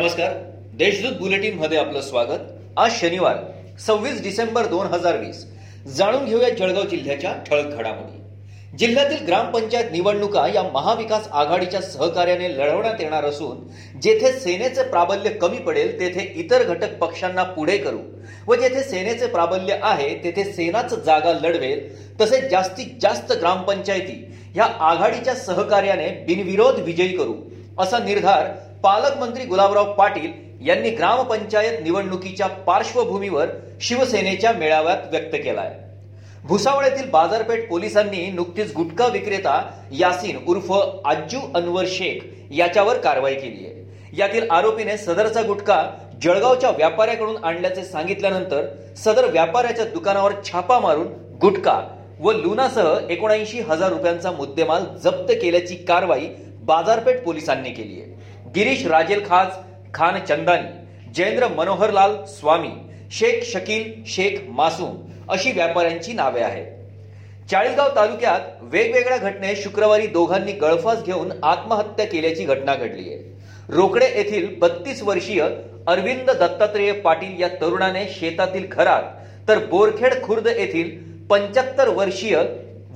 नमस्कार. देशदूत बुलेटिनमध्ये आपलं स्वागत. आज शनिवार सव्वीस डिसेंबर दोन हजार वीस. जाणून घेऊया जळगाव जिल्ह्याच्या ठळक घडामोडी. जिल्ह्यातील ग्रामपंचायत निवडणुका या महाविकास आघाडीच्या सहकार्याने लढवण्यात येणार असून जेथे सेनेचे प्राबल्य कमी पडेल तेथे इतर घटक पक्षांना पुढे करू. व जेथे सेनेचे प्राबल्य आहे तेथे सेनाच जागा लढवेल तसेच जास्तीत जास्त ग्रामपंचायती या आघाडीच्या सहकार्याने बिनविरोध विजयी करू असा निर्धार पालकमंत्री गुलाबराव पाटील यांनी ग्रामपंचायत निवडणुकीच्या पार्श्वभूमीवर शिवसेनेच्या मेळाव्यात व्यक्त केला आहे भुसावळ येथील बाजारपेठ पोलिसांनी नुकतीच गुटखा विक्रेता यासीन उर्फ आज्जू अनवर शेख याच्यावर कारवाई केली आहे. यातील आरोपीने सदरचा गुटखा जळगावच्या व्यापाऱ्याकडून आणल्याचे सांगितल्यानंतर सदर व्यापाऱ्याच्या दुकानावर छापा मारून गुटखा व लुनासह एकोणऐंशी हजार रुपयांचा मुद्देमाल जप्त केल्याची कारवाई बाजारपेठ पोलिसांनी केली आहे. गिरीश राजेलखाज खान चंदानी जयेंद्र मनोहरलाल स्वामी शेख शकील शेख मासूम अशी व्यापाऱ्यांची नावे आहेत. चाळीसगाव तालुक्यात वेगवेगळ्या घटनेत शुक्रवारी दोघांनी गळफास घेऊन आत्महत्या केल्याची घटना घडली आहे. रोकडे येथील बत्तीस वर्षीय अरविंद दत्तात्रेय पाटील या तरुणाने शेतातील घरात तर बोरखेड खुर्द येथील पंच्याहत्तर वर्षीय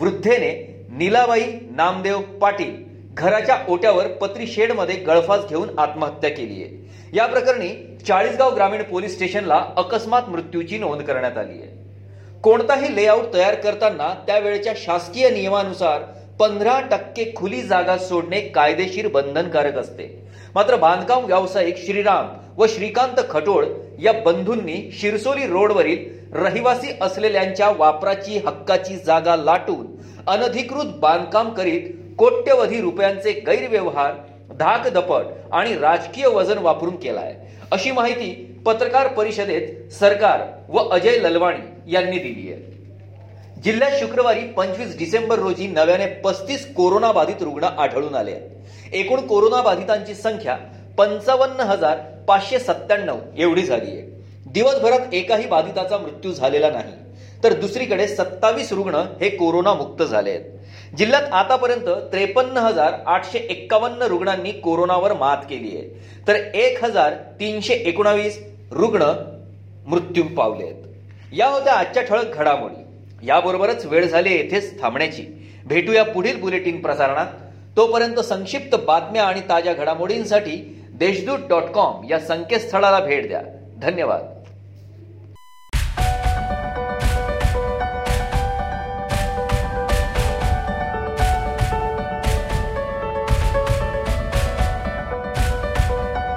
वृद्धेने नीलाबाई नामदेव पाटील घराच्या ओट्यावर पत्री शेडमध्ये गळफास घेऊन आत्महत्या केली आहे. या प्रकरणी चाळीसगाव ग्रामीण पोलीस स्टेशनला अकस्मात मृत्यूची नोंद करण्यात आली आहे. कोणताही लेआउट तयार करताना त्यावेळेच्या शासकीय नियमानुसार पंधरा टक्के खुली जागा सोडणे कायदेशीर बंधनकारक असते. मात्र बांधकाम व्यावसायिक श्रीराम व श्रीकांत खटोळ या बंधूंनी शिरसोली रोडवरील रहिवासी असलेल्यांच्या वापराची हक्काची जागा लाटून अनधिकृत बांधकाम करीत कोट्यवधी रुपयांचे गैरव्यवहार धाकदपट आणि राजकीय वजन वापरून केलाय. अशी माहिती पत्रकार परिषदेत सरकार व अजय ललवाणी यांनी दिली आहे. जिल्ह्यात शुक्रवारी पंचवीस डिसेंबर रोजी नव्याने पस्तीस कोरोना बाधित रुग्ण आढळून आले. आहेत एकूण कोरोना बाधितांची संख्या पंचावन्न हजार पाचशे सत्त्याण्णव एवढी झाली आहे. दिवसभरात एकाही बाधिताचा मृत्यू झालेला नाही. तर दुसरीकडे सत्तावीस रुग्ण हे कोरोनामुक्त झाले आहेत. जिल्ह्यात आतापर्यंत त्रेपन्न हजार आठशे एक्कावन्न रुग्णांनी कोरोनावर मात केली आहे. तर एक हजार तीनशे एकोणावीस रुग्ण मृत्यू पावले आहेत. या होत्या आजच्या ठळक घडामोडी. याबरोबरच वेळ झाली येथेच थांबण्याची. भेटूया पुढील बुलेटिन प्रसारणात. तोपर्यंत संक्षिप्त बातम्या आणि ताज्या घडामोडींसाठी देशदूत डॉट कॉम या संकेतस्थळाला भेट द्या. धन्यवाद.